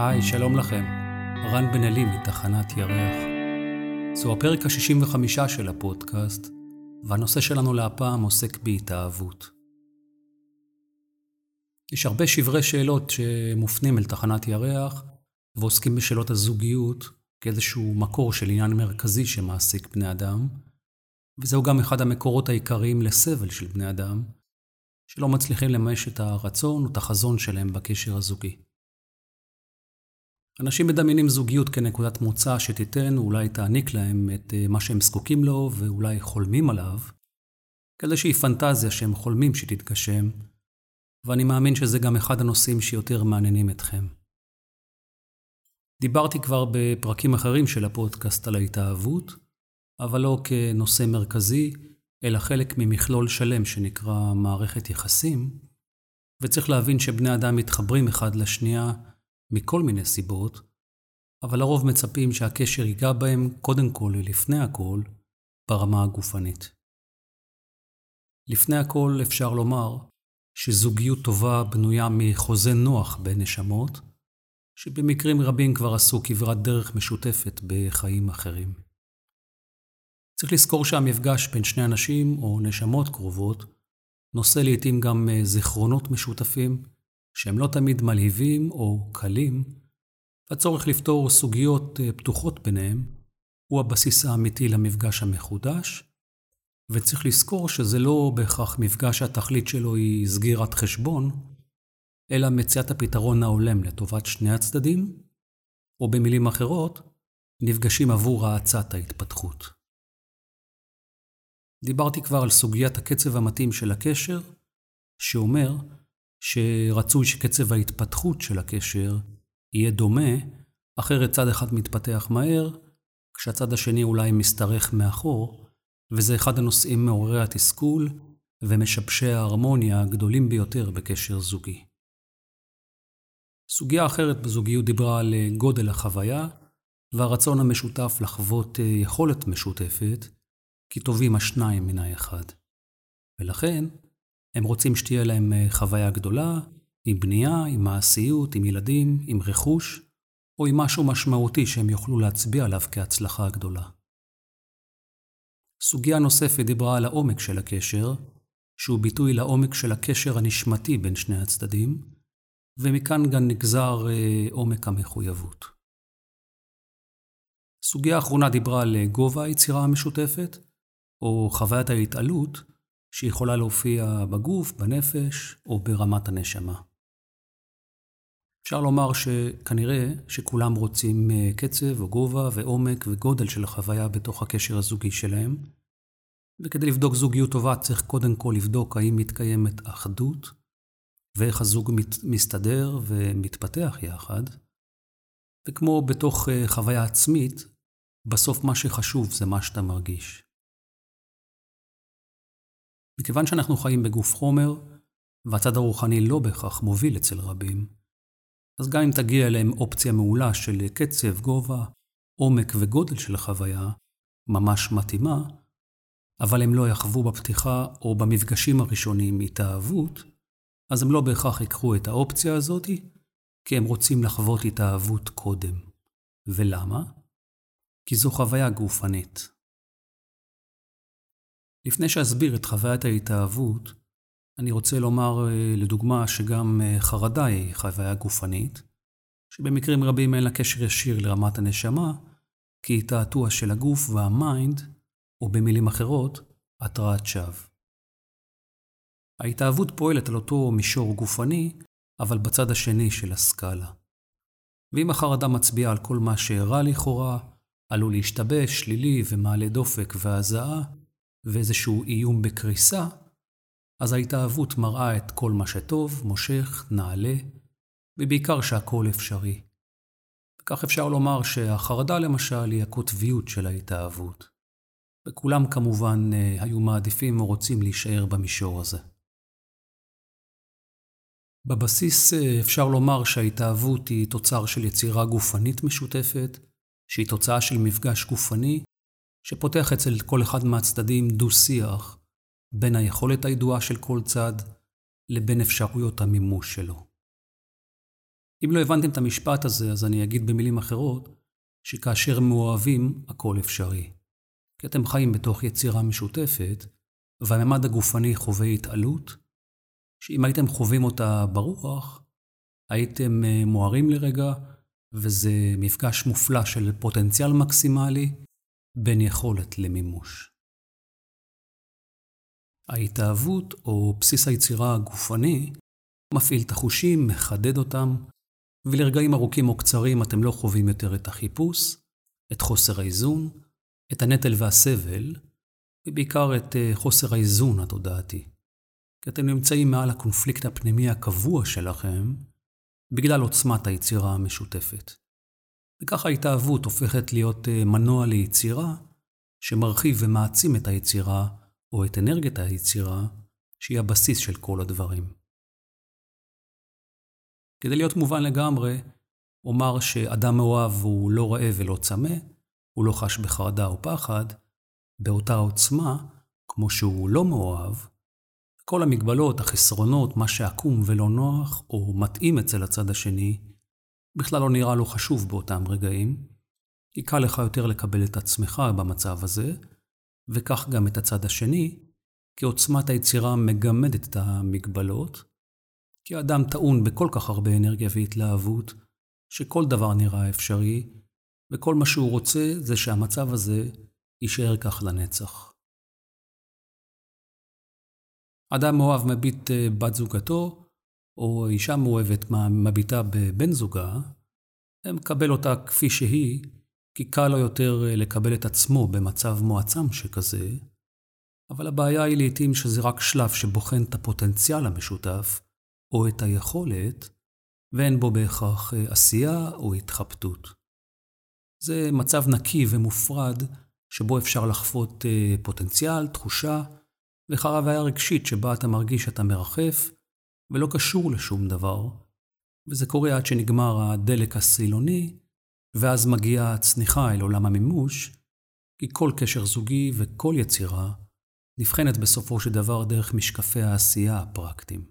היי, שלום לכם. רן בן אלי מתחנת ירח. זהו הפרק ה-65 של הפודקאסט, והנושא שלנו להפעם עוסק בהתאהבות. יש הרבה שברי שאלות שמופנים אל תחנת ירח, ועוסקים בשאלות הזוגיות כאיזשהו מקור של עניין מרכזי שמעסיק בני אדם, וזהו גם אחד המקורות העיקריים לסבל של בני אדם, שלא מצליחים לממש את הרצון או את החזון שלהם בקשר הזוגי. אנשים מדמיינים זוגיות כנקודת מוצא שתיתן, אולי תעניק להם את אה, מה שהם זקוקים לו ואולי חולמים עליו, כאיזושהי פנטזיה שהם חולמים שתתגשם, ואני מאמין שזה גם אחד הנושאים שיותר מעניינים אתכם. דיברתי כבר בפרקים אחרים של הפודקאסט על ההתאהבות, אבל לא כנושא מרכזי, אלא חלק ממכלול שלם שנקרא מערכת יחסים, וצריך להבין שבני אדם מתחברים אחד לשנייה מכל מיני סיבות, אבל לרוב מצפים שהקשר ייגע בהם קודם כל ולפני הכל ברמה הגופנית. לפני הכל אפשר לומר שזוגיות טובה בנויה מחוזה נוח בין נשמות, שבמקרים רבים כבר עשו כברת דרך משותפת בחיים אחרים. צריך לזכור שהמפגש בין שני אנשים או נשמות קרובות נושא לעתים גם זיכרונות משותפים, שהם לא תמיד מלהיבים או קלים, והצורך לפתור סוגיות אה, פתוחות ביניהם הוא הבסיס האמיתי למפגש המחודש, וצריך לזכור שזה לא בהכרח מפגש שהתכלית שלו היא סגירת חשבון, אלא מציאת הפתרון ההולם לטובת שני הצדדים, או במילים אחרות, נפגשים עבור האצת ההתפתחות. דיברתי כבר על סוגיית הקצב המתאים של הקשר, שאומר שרצוי שקצב ההתפתחות של הקשר יהיה דומה, אחרת צד אחד מתפתח מהר, כשהצד השני אולי משתרך מאחור, וזה אחד הנושאים מעוררי התסכול ומשבשי ההרמוניה הגדולים ביותר בקשר זוגי. סוגיה אחרת בזוגיות דיברה על גודל החוויה והרצון המשותף לחוות יכולת משותפת, כי טובים השניים מן האחד. ולכן, הם רוצים שתהיה להם אה, חוויה גדולה, עם בנייה, עם מעשיות, עם ילדים, עם רכוש, או עם משהו משמעותי שהם יוכלו להצביע עליו כהצלחה גדולה. סוגיה נוספת דיברה על העומק של הקשר, שהוא ביטוי לעומק של הקשר הנשמתי בין שני הצדדים, ומכאן גם נגזר אה, עומק המחויבות. סוגיה אחרונה דיברה על אה, גובה היצירה המשותפת, או חוויית ההתעלות, שיכולה להופיע בגוף, בנפש או ברמת הנשמה. אפשר לומר שכנראה שכולם רוצים אה, קצב או גובה ועומק וגודל של החוויה בתוך הקשר הזוגי שלהם, וכדי לבדוק זוגיות טובה צריך קודם כל לבדוק האם מתקיימת אחדות, ואיך הזוג מת, מסתדר ומתפתח יחד. וכמו בתוך אה, חוויה עצמית, בסוף מה שחשוב זה מה שאתה מרגיש. מכיוון שאנחנו חיים בגוף חומר, והצד הרוחני לא בהכרח מוביל אצל רבים, אז גם אם תגיע אליהם אופציה מעולה של קצב, גובה, עומק וגודל של החוויה, ממש מתאימה, אבל הם לא יחוו בפתיחה או במפגשים הראשונים התאהבות, אז הם לא בהכרח ייקחו את האופציה הזאת, כי הם רוצים לחוות התאהבות קודם. ולמה? כי זו חוויה גופנית. לפני שאסביר את חוויית ההתאהבות, אני רוצה לומר אה, לדוגמה שגם אה, חרדה היא חוויה גופנית, שבמקרים רבים אין לה קשר ישיר לרמת הנשמה, כי היא תעתוע של הגוף והמיינד, או במילים אחרות, התרעת שווא. ההתאהבות פועלת על אותו מישור גופני, אבל בצד השני של הסקאלה. ואם החרדה מצביעה על כל מה שאירע לכאורה, עלול להשתבש, שלילי ומעלה דופק והזעה, ואיזשהו איום בקריסה, אז ההתאהבות מראה את כל מה שטוב, מושך, נעלה, ובעיקר שהכל אפשרי. וכך אפשר לומר שהחרדה למשל היא הקוטביות של ההתאהבות. וכולם כמובן אה, היו מעדיפים או רוצים להישאר במישור הזה. בבסיס אה, אפשר לומר שההתאהבות היא תוצר של יצירה גופנית משותפת, שהיא תוצאה של מפגש גופני שפותח אצל כל אחד מהצדדים דו-שיח בין היכולת הידועה של כל צד לבין אפשרויות המימוש שלו. אם לא הבנתם את המשפט הזה, אז אני אגיד במילים אחרות, שכאשר מאוהבים, הכל אפשרי. כי אתם חיים בתוך יצירה משותפת, והממד הגופני חווה התעלות, שאם הייתם חווים אותה ברוח, הייתם אה, מוארים לרגע, וזה מפגש מופלא של פוטנציאל מקסימלי בין יכולת למימוש. ההתאהבות, או בסיס היצירה הגופני, מפעיל את החושים, מחדד אותם, ולרגעים ארוכים או קצרים אתם לא חווים יותר את החיפוש, את חוסר האיזון, את הנטל והסבל, ובעיקר את אה, חוסר האיזון התודעתי. כי אתם נמצאים מעל הקונפליקט הפנימי הקבוע שלכם, בגלל עוצמת היצירה המשותפת. וככה ההתאהבות הופכת להיות אה, מנוע ליצירה, שמרחיב ומעצים את היצירה, או את אנרגיית היצירה, שהיא הבסיס של כל הדברים. כדי להיות מובן לגמרי, אומר שאדם מאוהב הוא לא רעב ולא צמא, הוא לא חש בחרדה או פחד, באותה עוצמה, כמו שהוא לא מאוהב, כל המגבלות, החסרונות, מה שעקום ולא נוח, או מתאים אצל הצד השני, בכלל לא נראה לו חשוב באותם רגעים, כי קל לך יותר לקבל את עצמך במצב הזה, וכך גם את הצד השני, כי עוצמת היצירה מגמדת את המגבלות, כי האדם טעון בכל כך הרבה אנרגיה והתלהבות, שכל דבר נראה אפשרי, וכל מה שהוא רוצה זה שהמצב הזה יישאר כך לנצח. אדם מאוהב מביט אה, בת זוגתו, או אישה מאוהבת מביטה בבן זוגה, מקבל אותה כפי שהיא, כי קל לו יותר אה, לקבל את עצמו במצב מועצם שכזה, אבל הבעיה היא לעתים שזה רק שלב שבוחן את הפוטנציאל המשותף, או את היכולת, ואין בו בהכרח אה, עשייה או התחבטות. זה מצב נקי ומופרד, שבו אפשר לחוות פוטנציאל, תחושה, וחרוויה רגשית שבה אתה מרגיש שאתה מרחף ולא קשור לשום דבר, וזה קורה עד שנגמר הדלק הסילוני, ואז מגיעה הצניחה אל עולם המימוש, כי כל קשר זוגי וכל יצירה נבחנת בסופו של דבר דרך משקפי העשייה הפרקטיים.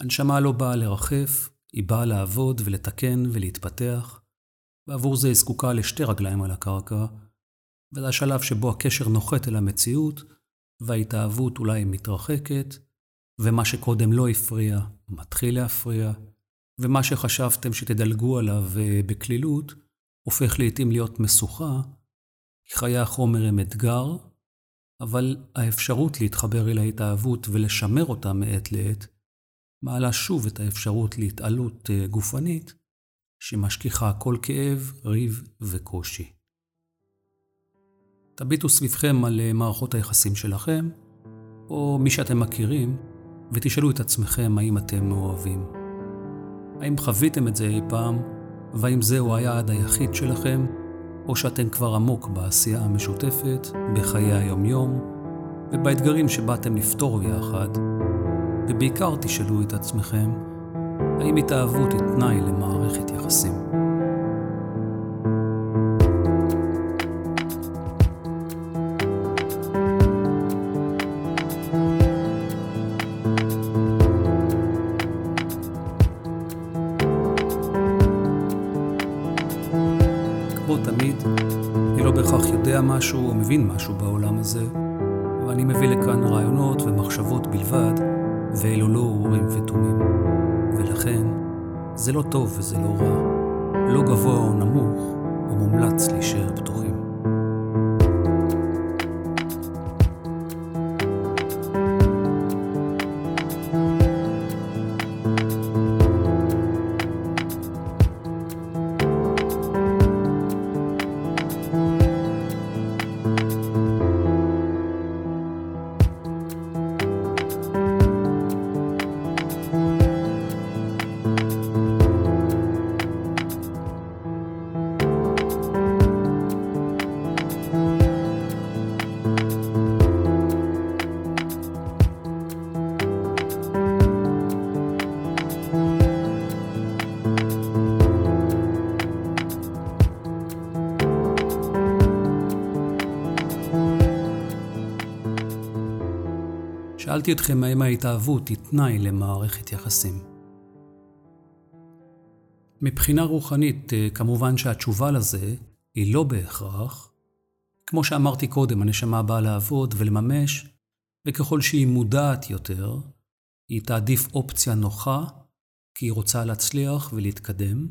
הנשמה לא באה לרחף, היא באה לעבוד ולתקן ולהתפתח, ועבור זה היא זקוקה לשתי רגליים על הקרקע, וזה השלב שבו הקשר נוחת אל המציאות, וההתאהבות אולי מתרחקת, ומה שקודם לא הפריע, מתחיל להפריע, ומה שחשבתם שתדלגו עליו אה, בקלילות, הופך לעתים להיות משוכה, כי חיי החומר הם אתגר, אבל האפשרות להתחבר אל ההתאהבות ולשמר אותה מעת לעת, מעלה שוב את האפשרות להתעלות אה, גופנית, שמשכיחה כל כאב, ריב וקושי. תביטו סביבכם על אה, מערכות היחסים שלכם, או מי שאתם מכירים, ותשאלו את עצמכם האם אתם מאוהבים. האם חוויתם את זה אי פעם, והאם זהו היעד היחיד שלכם, או שאתם כבר עמוק בעשייה המשותפת, בחיי היומיום, ובאתגרים שבאתם לפתור יחד, ובעיקר תשאלו את עצמכם, האם התאהבות היא תנאי למערכת יחסים. משהו בעולם הזה, ואני מביא לכאן רעיונות ומחשבות בלבד, ואלו לא אורים ותומים. ולכן, זה לא טוב וזה לא רע, לא גבוה או נמוך, או מומלץ להישאר פתוחים. שאלתי אתכם האם ההתאהבות היא תנאי למערכת יחסים. מבחינה רוחנית, אה, כמובן שהתשובה לזה היא לא בהכרח. כמו שאמרתי קודם, הנשמה באה לעבוד ולממש, וככל שהיא מודעת יותר, היא תעדיף אופציה נוחה, כי היא רוצה להצליח ולהתקדם,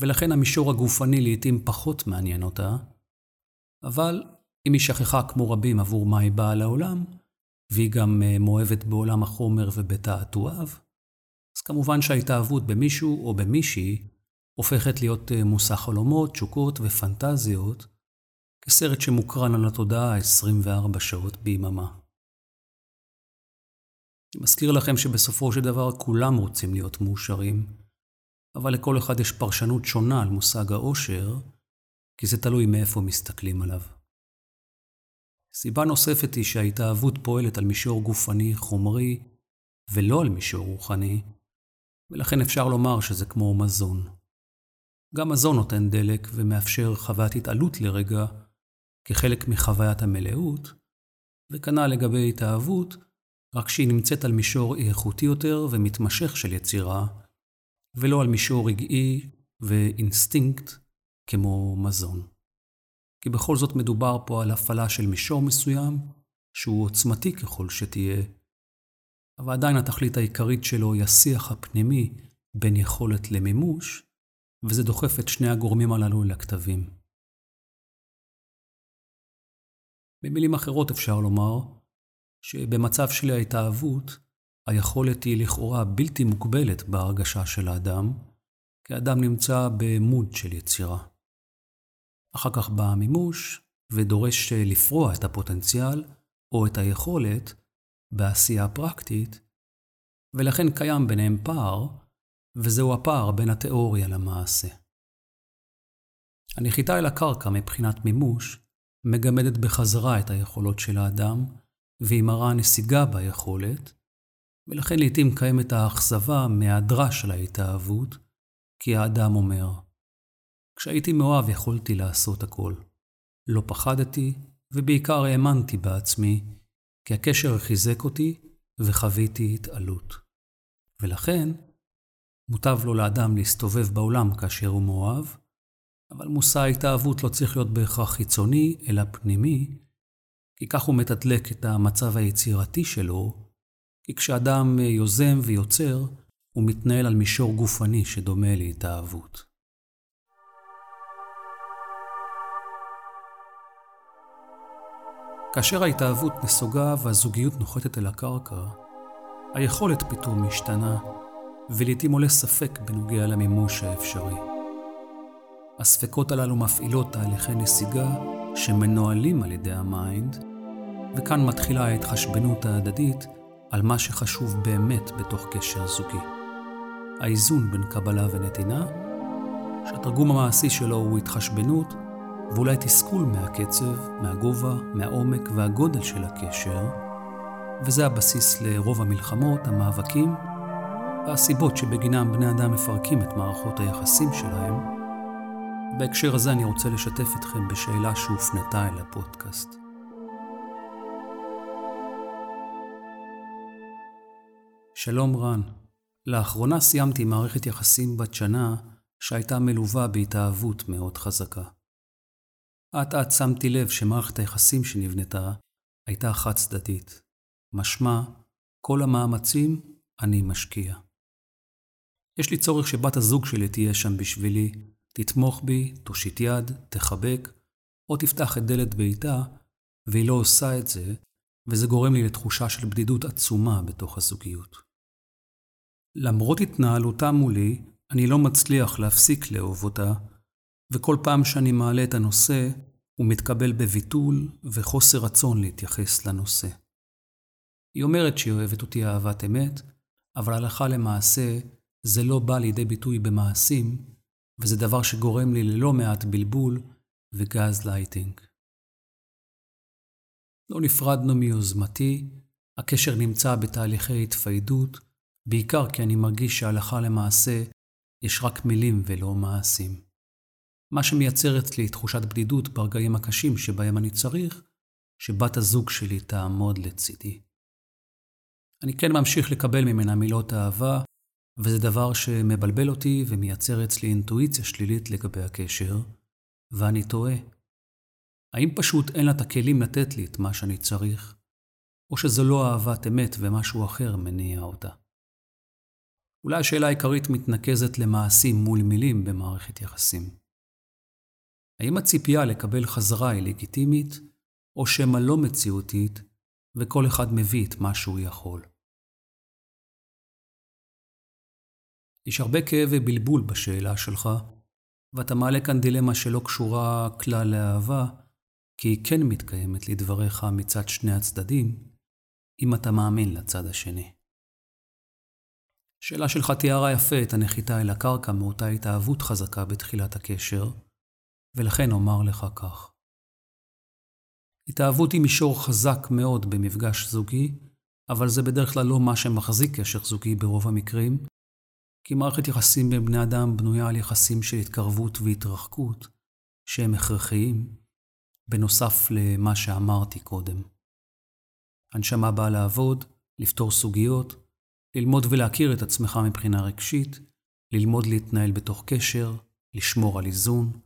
ולכן המישור הגופני לעתים פחות מעניין אותה, אבל אם היא שכחה כמו רבים עבור מה היא באה לעולם, והיא גם אה, מאוהבת בעולם החומר ובתעתועיו, אז כמובן שההתאהבות במישהו או במישהי הופכת להיות אה, מושא חלומות, תשוקות ופנטזיות, כסרט שמוקרן על התודעה 24 שעות ביממה. אני מזכיר לכם שבסופו של דבר כולם רוצים להיות מאושרים, אבל לכל אחד יש פרשנות שונה על מושג האושר, כי זה תלוי מאיפה מסתכלים עליו. סיבה נוספת היא שההתאהבות פועלת על מישור גופני, חומרי, ולא על מישור רוחני, ולכן אפשר לומר שזה כמו מזון. גם מזון נותן דלק ומאפשר חוויית התעלות לרגע כחלק מחוויית המלאות, וכנ"ל לגבי התאהבות, רק שהיא נמצאת על מישור איכותי יותר ומתמשך של יצירה, ולא על מישור רגעי ואינסטינקט כמו מזון. כי בכל זאת מדובר פה על הפעלה של מישור מסוים, שהוא עוצמתי ככל שתהיה, אבל עדיין התכלית העיקרית שלו היא השיח הפנימי בין יכולת למימוש, וזה דוחף את שני הגורמים הללו לכתבים. במילים אחרות אפשר לומר שבמצב של ההתאהבות, היכולת היא לכאורה בלתי מוגבלת בהרגשה של האדם, כי האדם נמצא במוד של יצירה. אחר כך בא המימוש, ודורש לפרוע את הפוטנציאל או את היכולת בעשייה הפרקטית, ולכן קיים ביניהם פער, וזהו הפער בין התיאוריה למעשה. הנחיתה אל הקרקע מבחינת מימוש מגמדת בחזרה את היכולות של האדם, והיא מראה נסיגה ביכולת, ולכן לעתים קיימת האכזבה מהיעדרה של ההתאהבות, כי האדם אומר, כשהייתי מאוהב יכולתי לעשות הכל. לא פחדתי, ובעיקר האמנתי בעצמי, כי הקשר חיזק אותי וחוויתי התעלות. ולכן, מוטב לו לאדם להסתובב בעולם כאשר הוא מאוהב, אבל מושא ההתאהבות לא צריך להיות בהכרח חיצוני, אלא פנימי, כי כך הוא מתדלק את המצב היצירתי שלו, כי כשאדם יוזם ויוצר, הוא מתנהל על מישור גופני שדומה להתאהבות. כאשר ההתאהבות נסוגה והזוגיות נוחתת אל הקרקע, היכולת פתאום משתנה, ולעיתים עולה ספק בנוגע למימוש האפשרי. הספקות הללו מפעילות תהליכי נסיגה שמנוהלים על ידי ה mind, וכאן מתחילה ההתחשבנות ההדדית על מה שחשוב באמת בתוך קשר זוגי. האיזון בין קבלה ונתינה, שהתרגום המעשי שלו הוא התחשבנות ואולי תסכול מהקצב, מהגובה, מהעומק והגודל של הקשר, וזה הבסיס לרוב המלחמות, המאבקים והסיבות שבגינם בני אדם מפרקים את מערכות היחסים שלהם. בהקשר הזה אני רוצה לשתף אתכם בשאלה שהופנתה אל הפודקאסט. שלום רן, לאחרונה סיימתי מערכת יחסים בת שנה שהייתה מלווה בהתאהבות מאוד חזקה. אט אט שמתי לב שמערכת היחסים שנבנתה הייתה חד צדדית. משמע, כל המאמצים אני משקיע. יש לי צורך שבת הזוג שלי תהיה שם בשבילי, תתמוך בי, תושיט יד, תחבק, או תפתח את דלת ביתה, והיא לא עושה את זה, וזה גורם לי לתחושה של בדידות עצומה בתוך הזוגיות. למרות התנהלותה מולי, אני לא מצליח להפסיק לאהוב אותה, וכל פעם שאני מעלה את הנושא, הוא מתקבל בביטול וחוסר רצון להתייחס לנושא. היא אומרת שהיא אוהבת אותי אהבת אמת, אבל הלכה למעשה זה לא בא לידי ביטוי במעשים, וזה דבר שגורם לי ללא מעט בלבול וגז לייטינג. לא נפרדנו מיוזמתי, הקשר נמצא בתהליכי התפוגגות, בעיקר כי אני מרגיש שהלכה למעשה יש רק מילים ולא מעשים. מה שמייצר אצלי תחושת בדידות ברגעים הקשים שבהם אני צריך שבת הזוג שלי תעמוד לצידי. אני כן ממשיך לקבל ממנה מילות אהבה, וזה דבר שמבלבל אותי ומייצר אצלי אינטואיציה שלילית לגבי הקשר, ואני תוהה, האם פשוט אין לה את הכלים לתת לי את מה שאני צריך, או שזו לא אהבת אמת ומשהו אחר מניע אותה? אולי השאלה העיקרית מתנקזת למעשים מול מילים במערכת יחסים. האם הציפייה לקבל חזרה היא לגיטימית, או שמא לא מציאותית, וכל אחד מביא את מה שהוא יכול? יש הרבה כאב ובלבול בשאלה שלך, ואתה מעלה כאן דילמה שלא קשורה כלל לאהבה, כי היא כן מתקיימת לדבריך מצד שני הצדדים, אם אתה מאמין לצד השני. שאלה שלך תיארה יפה את הנחיתה אל הקרקע מאותה התאהבות חזקה בתחילת הקשר, ולכן אומר לך כך. התאהבות היא מישור חזק מאוד במפגש זוגי, אבל זה בדרך כלל לא מה שמחזיק קשר זוגי ברוב המקרים, כי מערכת יחסים בין בני אדם בנויה על יחסים של התקרבות והתרחקות, שהם הכרחיים, בנוסף למה שאמרתי קודם. הנשמה באה לעבוד, לפתור סוגיות, ללמוד ולהכיר את עצמך מבחינה רגשית, ללמוד להתנהל בתוך קשר, לשמור על איזון,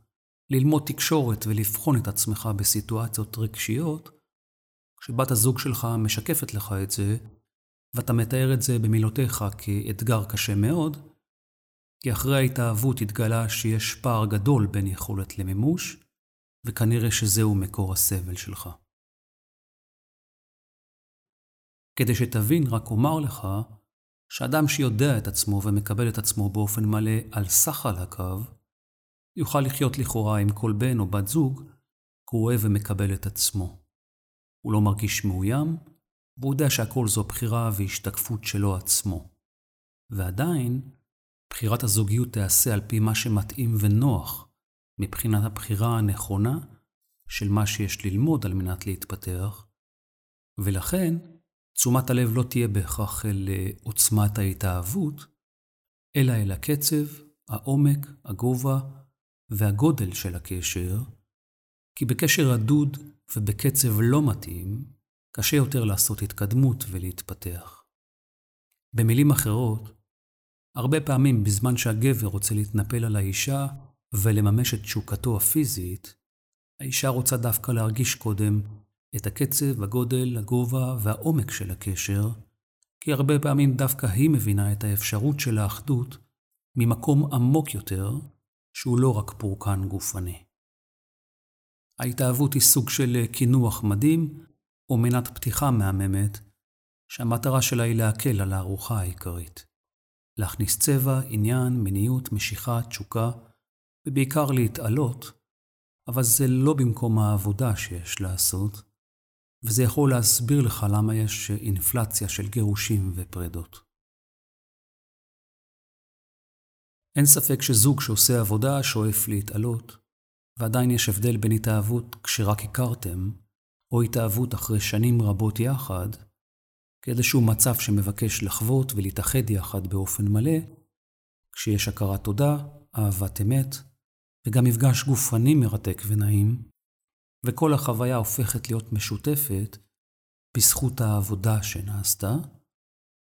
ללמוד תקשורת ולבחון את עצמך בסיטואציות רגשיות, כשבת הזוג שלך משקפת לך את זה, ואתה מתאר את זה במילותיך כאתגר קשה מאוד, כי אחרי ההתאהבות התגלה שיש פער גדול בין יכולת למימוש, וכנראה שזהו מקור הסבל שלך. כדי שתבין, רק אומר לך שאדם שיודע את עצמו ומקבל את עצמו באופן מלא על סך על הקו, יוכל לחיות לכאורה עם כל בן או בת זוג, כי הוא אוהב ומקבל את עצמו. הוא לא מרגיש מאוים, והוא יודע שהכל זו בחירה והשתקפות שלו עצמו. ועדיין, בחירת הזוגיות תיעשה על פי מה שמתאים ונוח, מבחינת הבחירה הנכונה של מה שיש ללמוד על מנת להתפתח, ולכן תשומת הלב לא תהיה בהכרח אל אה, עוצמת ההתאהבות, אלא אל הקצב, העומק, הגובה והגודל של הקשר, כי בקשר רדוד ובקצב לא מתאים, קשה יותר לעשות התקדמות ולהתפתח. במילים אחרות, הרבה פעמים בזמן שהגבר רוצה להתנפל על האישה ולממש את תשוקתו הפיזית, האישה רוצה דווקא להרגיש קודם את הקצב, הגודל, הגובה והעומק של הקשר, כי הרבה פעמים דווקא היא מבינה את האפשרות של האחדות ממקום עמוק יותר, שהוא לא רק פורקן גופני. ההתאהבות היא סוג של קינוח מדהים, או מנת פתיחה מהממת, שהמטרה שלה היא להקל על הארוחה העיקרית. להכניס צבע, עניין, מיניות, משיכה, תשוקה, ובעיקר להתעלות, אבל זה לא במקום העבודה שיש לעשות, וזה יכול להסביר לך למה יש אינפלציה של גירושים ופרדות. אין ספק שזוג שעושה עבודה שואף להתעלות, ועדיין יש הבדל בין התאהבות כשרק הכרתם, או התאהבות אחרי שנים רבות יחד, כאיזשהו מצב שמבקש לחוות ולהתאחד יחד באופן מלא, כשיש הכרת תודה, אהבת אמת, וגם מפגש גופני מרתק ונעים, וכל החוויה הופכת להיות משותפת בזכות העבודה שנעשתה,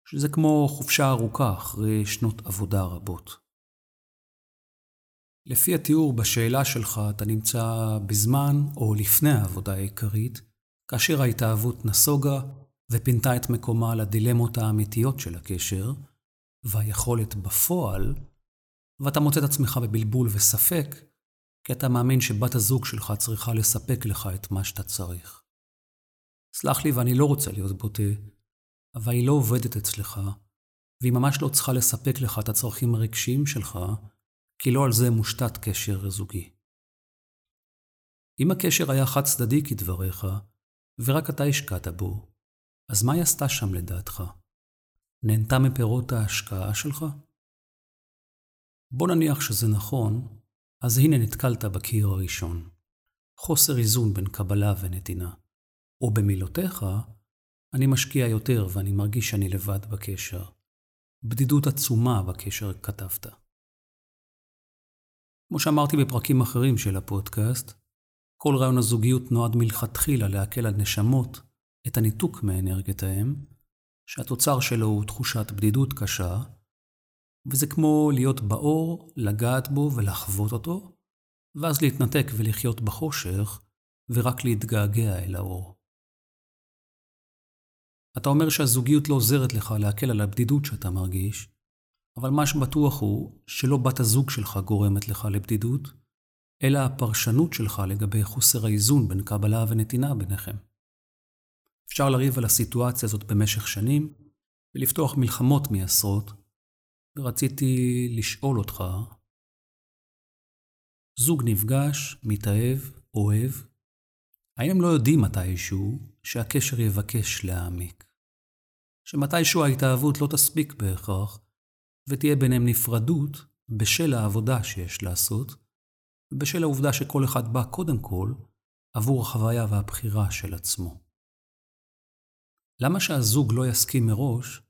שזה כמו חופשה ארוכה אחרי שנות עבודה רבות. לפי התיאור בשאלה שלך אתה נמצא בזמן או לפני העבודה העיקרית, כאשר ההתאהבות נסוגה ופינתה את מקומה לדילמות האמיתיות של הקשר, והיכולת בפועל, ואתה מוצא את עצמך בבלבול וספק כי אתה מאמין שבת הזוג שלך צריכה לספק לך את מה שאתה צריך. סלח לי ואני לא רוצה להיות בוטה, אבל היא לא עובדת אצלך, והיא ממש לא צריכה לספק לך את הצרכים הרגשיים שלך, כי לא על זה מושתת קשר זוגי. אם הקשר היה חד צדדי כדבריך, ורק אתה השקעת בו, אז מה היא עשתה שם לדעתך? נהנתה מפירות ההשקעה שלך? בוא נניח שזה נכון, אז הנה נתקלת בקיר הראשון. חוסר איזון בין קבלה ונתינה. או במילותיך, אני משקיע יותר ואני מרגיש שאני לבד בקשר. בדידות עצומה בקשר כתבת. כמו שאמרתי בפרקים אחרים של הפודקאסט, כל רעיון הזוגיות נועד מלכתחילה להקל על נשמות את הניתוק מאנרגיית האם, שהתוצר שלו הוא תחושת בדידות קשה, וזה כמו להיות באור, לגעת בו ולחוות אותו, ואז להתנתק ולחיות בחושך, ורק להתגעגע אל האור. אתה אומר שהזוגיות לא עוזרת לך להקל על הבדידות שאתה מרגיש, אבל מה שבטוח הוא שלא בת הזוג שלך גורמת לך לבדידות, אלא הפרשנות שלך לגבי חוסר האיזון בין קבלה ונתינה ביניכם. אפשר לריב על הסיטואציה הזאת במשך שנים, ולפתוח מלחמות מעשרות, ורציתי לשאול אותך, זוג נפגש, מתאהב, אוהב, האם הם לא יודעים מתישהו שהקשר יבקש להעמיק? שמתישהו ההתאהבות לא תספיק בהכרח, ותהיה ביניהם נפרדות בשל העבודה שיש לעשות, ובשל העובדה שכל אחד בא קודם כל עבור החוויה והבחירה של עצמו. למה שהזוג לא יסכים מראש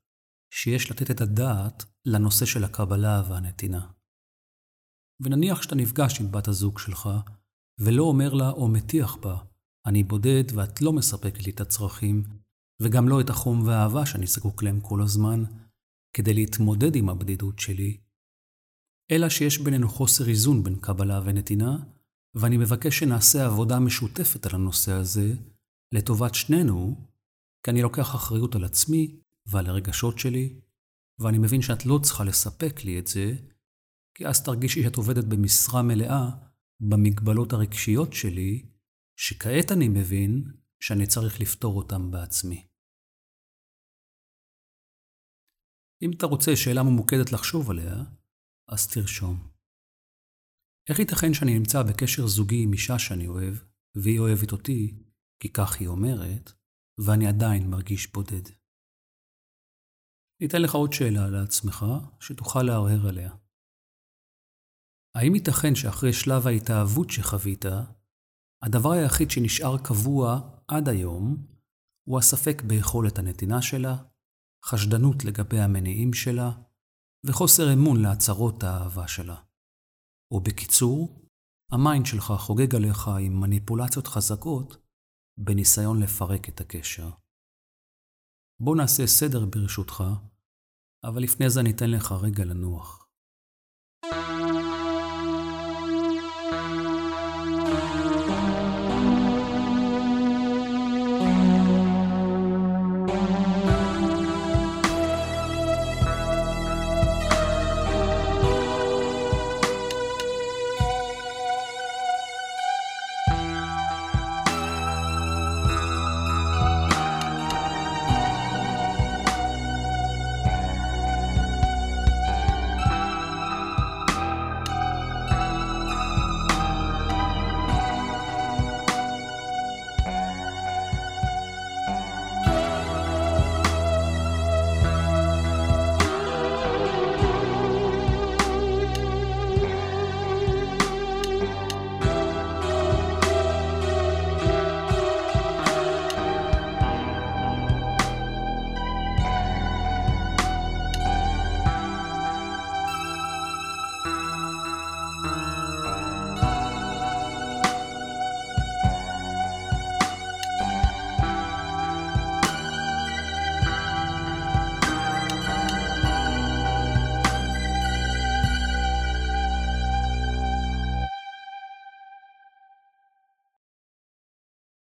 שיש לתת את הדעת לנושא של הקבלה והנתינה? ונניח שאתה נפגש עם בת הזוג שלך, ולא אומר לה או מטיח בה, אני בודד ואת לא מספקת לי את הצרכים, וגם לא את החום והאהבה שאני זקוק להם כל הזמן, כדי להתמודד עם הבדידות שלי, אלא שיש בינינו חוסר איזון בין קבלה ונתינה, ואני מבקש שנעשה עבודה משותפת על הנושא הזה, לטובת שנינו, כי אני לוקח אחריות על עצמי ועל הרגשות שלי, ואני מבין שאת לא צריכה לספק לי את זה, כי אז תרגישי שאת עובדת במשרה מלאה במגבלות הרגשיות שלי, שכעת אני מבין שאני צריך לפתור אותם בעצמי. אם אתה רוצה שאלה ממוקדת לחשוב עליה, אז תרשום. איך ייתכן שאני נמצא בקשר זוגי עם אישה שאני אוהב, והיא אוהבת אותי, כי כך היא אומרת, ואני עדיין מרגיש בודד? ניתן לך עוד שאלה לעצמך, שתוכל להרהר עליה. האם ייתכן שאחרי שלב ההתאהבות שחווית, הדבר היחיד שנשאר קבוע עד היום הוא הספק ביכולת הנתינה שלה, חשדנות לגבי המניעים שלה, וחוסר אמון להצהרות האהבה שלה. או בקיצור, ה mind שלך חוגג עליך עם מניפולציות חזקות בניסיון לפרק את הקשר. בוא נעשה סדר ברשותך, אבל לפני זה ניתן לך רגע לנוח.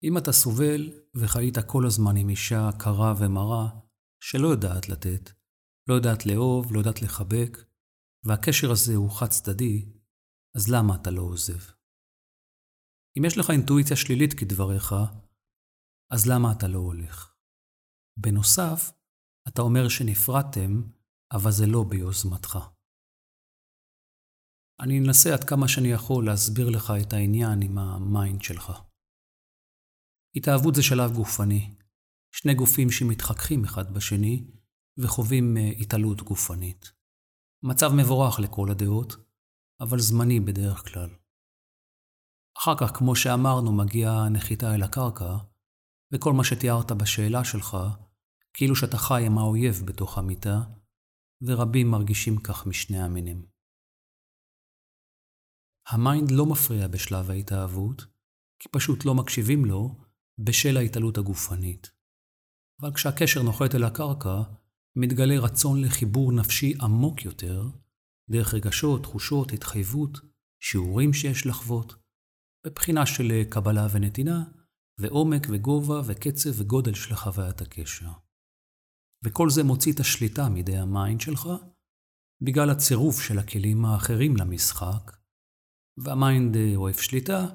אם אתה סובל וחיית כל הזמן עם אישה קרה ומרה, שלא יודעת לתת, לא יודעת לאהוב, לא יודעת לחבק, והקשר הזה הוא חד צדדי, אז למה אתה לא עוזב? אם יש לך אינטואיציה שלילית כדבריך, אז למה אתה לא הולך? בנוסף, אתה אומר שנפרדתם, אבל זה לא ביוזמתך. אני אנסה עד כמה שאני יכול להסביר לך את העניין עם ה mind שלך. התאהבות זה שלב גופני. שני גופים שמתחככים אחד בשני וחווים אה, התעלות גופנית. מצב מבורך לכל הדעות, אבל זמני בדרך כלל. אחר כך, כמו שאמרנו, מגיעה נחיתה אל הקרקע, וכל מה שתיארת בשאלה שלך, כאילו שאתה חי עם האויב בתוך המיטה, ורבים מרגישים כך משני המינים. ה mind לא מפריע בשלב ההתאהבות, כי פשוט לא מקשיבים לו, בשל ההתעלות הגופנית. אבל כשהקשר נוחת אל הקרקע, מתגלה רצון לחיבור נפשי עמוק יותר, דרך רגשות, תחושות, התחייבות, שיעורים שיש לחוות, בבחינה של קבלה ונתינה, ועומק וגובה וקצב וגודל של חוויית הקשר. וכל זה מוציא את השליטה מידי ה mind שלך, בגלל הצירוף של הכלים האחרים למשחק, והמיינד אוהב שליטה,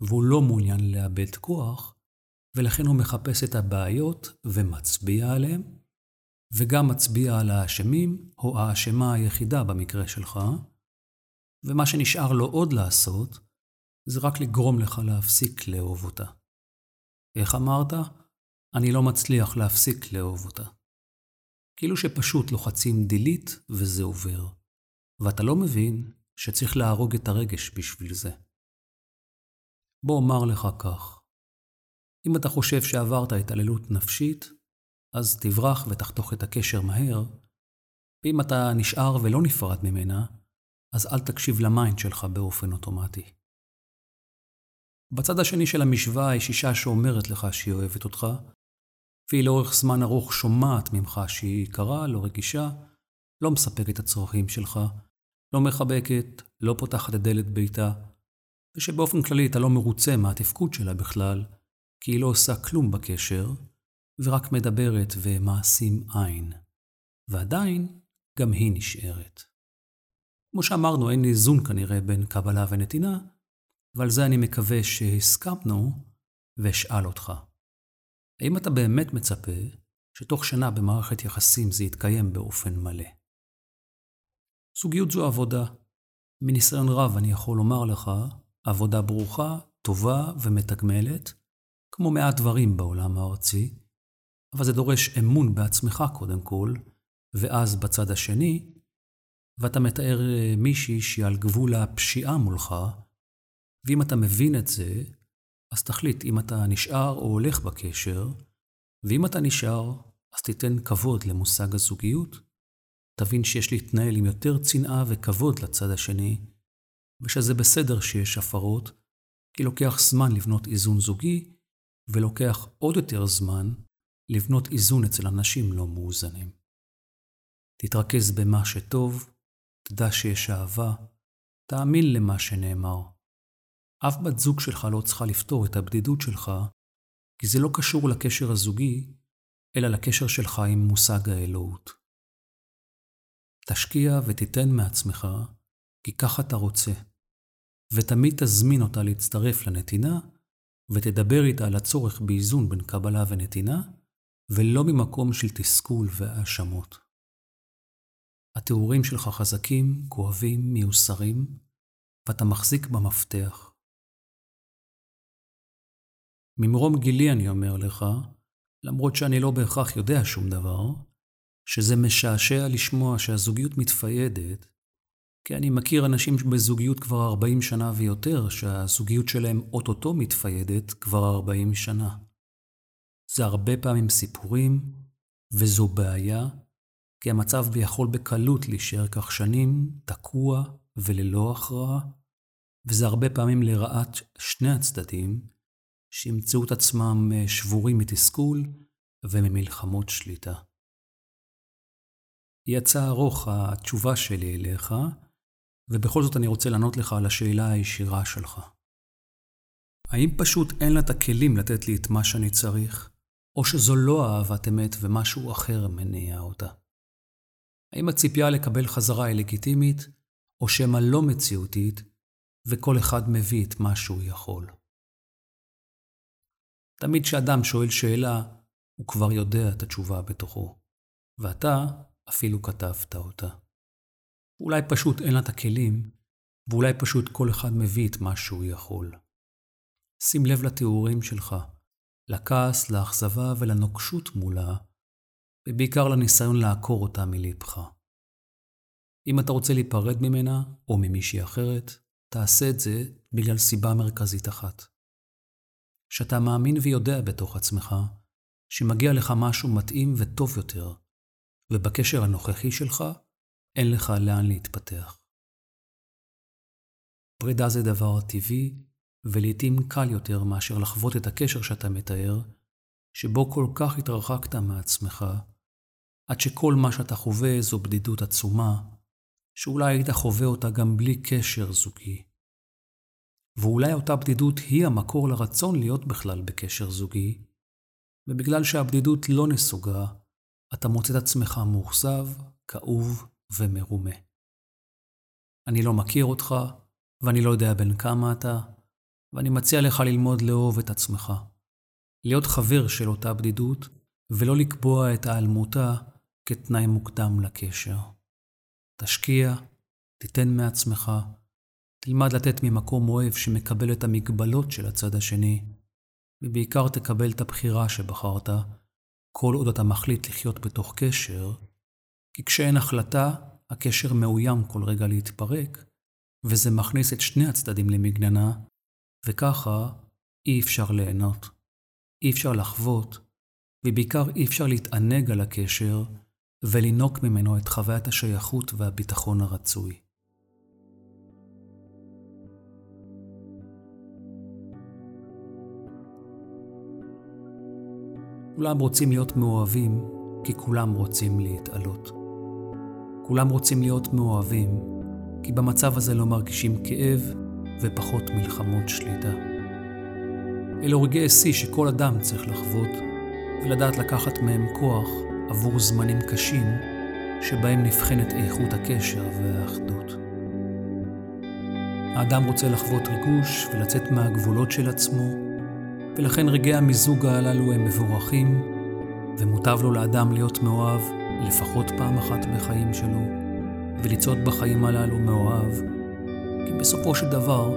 והוא לא מעוניין לאבד כוח, ולכן הוא מחפש את הבעיות ומצביע עליהם, וגם מצביע על האשמים, או האשמה היחידה במקרה שלך, ומה שנשאר לו עוד לעשות, זה רק לגרום לך להפסיק לאהוב אותה. איך אמרת? אני לא מצליח להפסיק לאהוב אותה. כאילו שפשוט לוחצים delete וזה עובר, ואתה לא מבין שצריך להרוג את הרגש בשביל זה. בוא נאמר לך כך, אם אתה חושב שעברת התעללות נפשית, אז תברח ותחתוך את הקשר מהר, ואם אתה נשאר ולא נפרד ממנה, אז אל תקשיב ל mind שלך באופן אוטומטי. בצד השני של המשוואה יש אישה שאומרת לך שהיא אוהבת אותך, והיא לאורך זמן ארוך שומעת ממך שהיא קרה, לא רגישה, לא מספקת את הצרכים שלך, לא מחבקת, לא פותחת את דלת ביתה, ושבאופן כללי אתה לא מרוצה מהתפקוד שלה בכלל, כי היא לא עושה כלום בקשר, ורק מדברת ומעשים עין. ועדיין, גם היא נשארת. כמו שאמרנו, אין איזון כנראה בין קבלה ונתינה, ועל זה אני מקווה שהסכמנו, ואשאל אותך. האם אתה באמת מצפה שתוך שנה במערכת יחסים זה יתקיים באופן מלא? זוגיות זו עבודה. מניסיון רב אני יכול לומר לך, עבודה ברוכה, טובה ומתגמלת, כמו מעט דברים בעולם הארצי, אבל זה דורש אמון בעצמך קודם כל, ואז בצד השני, ואתה מתאר אה, מישהי שהיא על גבול הפשיעה מולך, ואם אתה מבין את זה, אז תחליט אם אתה נשאר או הולך בקשר, ואם אתה נשאר, אז תיתן כבוד למושג הזוגיות, תבין שיש להתנהל עם יותר צנעה וכבוד לצד השני, ושזה בסדר שיש הפרות, כי לוקח זמן לבנות איזון זוגי, ולוקח עוד יותר זמן לבנות איזון אצל אנשים לא מאוזנים. תתרכז במה שטוב, תדע שיש אהבה, תאמין למה שנאמר. אף בת זוג שלך לא צריכה לפתור את הבדידות שלך, כי זה לא קשור לקשר הזוגי, אלא לקשר שלך עם מושג האלוהות. תשקיע ותיתן מעצמך, כי ככה אתה רוצה, ותמיד תזמין אותה להצטרף לנתינה, ותדבר איתה על הצורך באיזון בין קבלה ונתינה, ולא ממקום של תסכול והאשמות. התיאורים שלך חזקים, כואבים, מיוסרים, ואתה מחזיק במפתח. ממרום גילי אני אומר לך, למרות שאני לא בהכרח יודע שום דבר, שזה משעשע לשמוע שהזוגיות מתפיידת, כי אני מכיר אנשים בזוגיות כבר 40 שנה ויותר, שהזוגיות שלהם אוטוטו מתפיידת כבר 40 שנה. זה הרבה פעמים סיפורים, וזו בעיה, כי המצב יכול בקלות להישאר כך שנים, תקוע וללא הכרעה, וזה הרבה פעמים לרעת שני הצדדים, שימצאו את עצמם אה, שבורים מתסכול וממלחמות שליטה. יצא ארוך התשובה שלי אליך, ובכל זאת אני רוצה לענות לך על השאלה הישירה שלך. האם פשוט אין לה את הכלים לתת לי את מה שאני צריך, או שזו לא אהבת אמת ומשהו אחר מניע אותה? האם הציפייה לקבל חזרה היא לגיטימית, או שמא לא מציאותית, וכל אחד מביא את מה שהוא יכול? תמיד כשאדם שואל שאלה, הוא כבר יודע את התשובה בתוכו, ואתה אפילו כתבת אותה. אולי פשוט אין לה את הכלים, ואולי פשוט כל אחד מביא את מה שהוא יכול. שים לב לתיאורים שלך, לכעס, לאכזבה ולנוקשות מולה, ובעיקר לניסיון לעקור אותה מלבך. אם אתה רוצה להיפרד ממנה, או ממישהי אחרת, תעשה את זה בגלל סיבה מרכזית אחת. שאתה מאמין ויודע בתוך עצמך שמגיע לך משהו מתאים וטוב יותר, ובקשר הנוכחי שלך אין לך לאן להתפתח. פרידה זה דבר טבעי, ולעיתים קל יותר מאשר לחוות את הקשר שאתה מתאר, שבו כל כך התרחקת מעצמך, עד שכל מה שאתה חווה זו בדידות עצומה, שאולי היית חווה אותה גם בלי קשר זוגי. ואולי אותה בדידות היא המקור לרצון להיות בכלל בקשר זוגי, ובגלל שהבדידות לא נסוגה, אתה מוצא את עצמך מאוכזב, כאוב ומרומה. אני לא מכיר אותך, ואני לא יודע בין כמה אתה, ואני מציע לך ללמוד לאהוב את עצמך. להיות חבר של אותה בדידות, ולא לקבוע את העלמותה כתנאי מוקדם לקשר. תשקיע, תיתן מעצמך, תלמד לתת ממקום אוהב שמקבל את המגבלות של הצד השני, ובעיקר תקבל את הבחירה שבחרת, כל עוד אתה מחליט לחיות בתוך קשר, כי כשאין החלטה, הקשר מאוים כל רגע להתפרק, וזה מכניס את שני הצדדים למגננה, וככה אי אפשר ליהנות, אי אפשר לחוות, ובעיקר אי אפשר להתענג על הקשר ולינוק ממנו את חוויית השייכות והביטחון הרצוי. כולם רוצים להיות מאוהבים כי כולם רוצים להתעלות. כולם רוצים להיות מאוהבים כי במצב הזה לא מרגישים כאב ופחות מלחמות שליטה. אלו רגעי שיא שכל אדם צריך לחוות ולדעת לקחת מהם כוח עבור זמנים קשים שבהם נבחנת איכות הקשר והאחדות. האדם רוצה לחוות ריגוש ולצאת מהגבולות של עצמו ולכן רגעי המיזוג הללו הם מבורכים, ומוטב לו לאדם להיות מאוהב לפחות פעם אחת בחיים שלו, ולצעוד בחיים הללו מאוהב, כי בסופו של דבר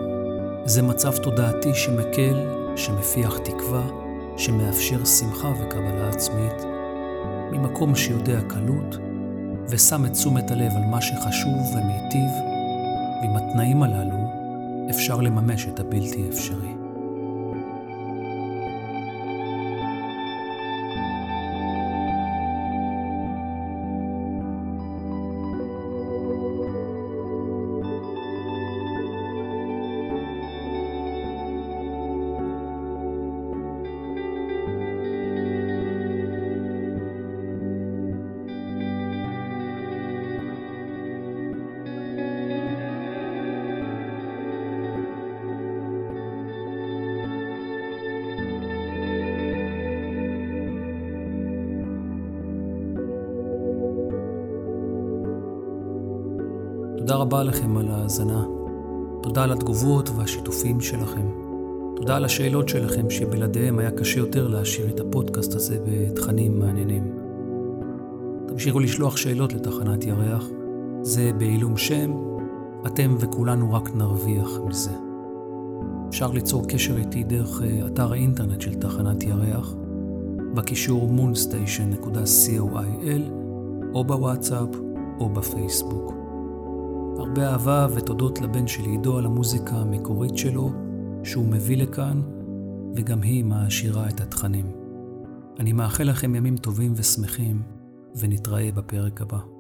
זה מצב תודעתי שמקל, שמפיח תקווה, שמאפשר שמחה וקבלה עצמית, ממקום שיודע קלות, ושם את תשומת הלב על מה שחשוב ומיטיב, ועם התנאים הללו אפשר לממש את הבלתי אפשרי. תודה רבה לכם על ההאזנה. תודה על התגובות והשיתופים שלכם. תודה על השאלות שלכם, שבלעדיהם היה קשה יותר להשאיר את הפודקאסט הזה בתכנים מעניינים. תמשיכו לשלוח שאלות לתחנת ירח. זה בעילום שם, אתם וכולנו רק נרוויח מזה. אפשר ליצור קשר איתי דרך אה, אתר האינטרנט של תחנת ירח, בקישור moonstation.coil, או בוואטסאפ או בפייסבוק. הרבה אהבה ותודות לבן שלי עידו על המוזיקה המקורית שלו, שהוא מביא לכאן, וגם היא מעשירה את התכנים. אני מאחל לכם ימים טובים ושמחים, ונתראה בפרק הבא.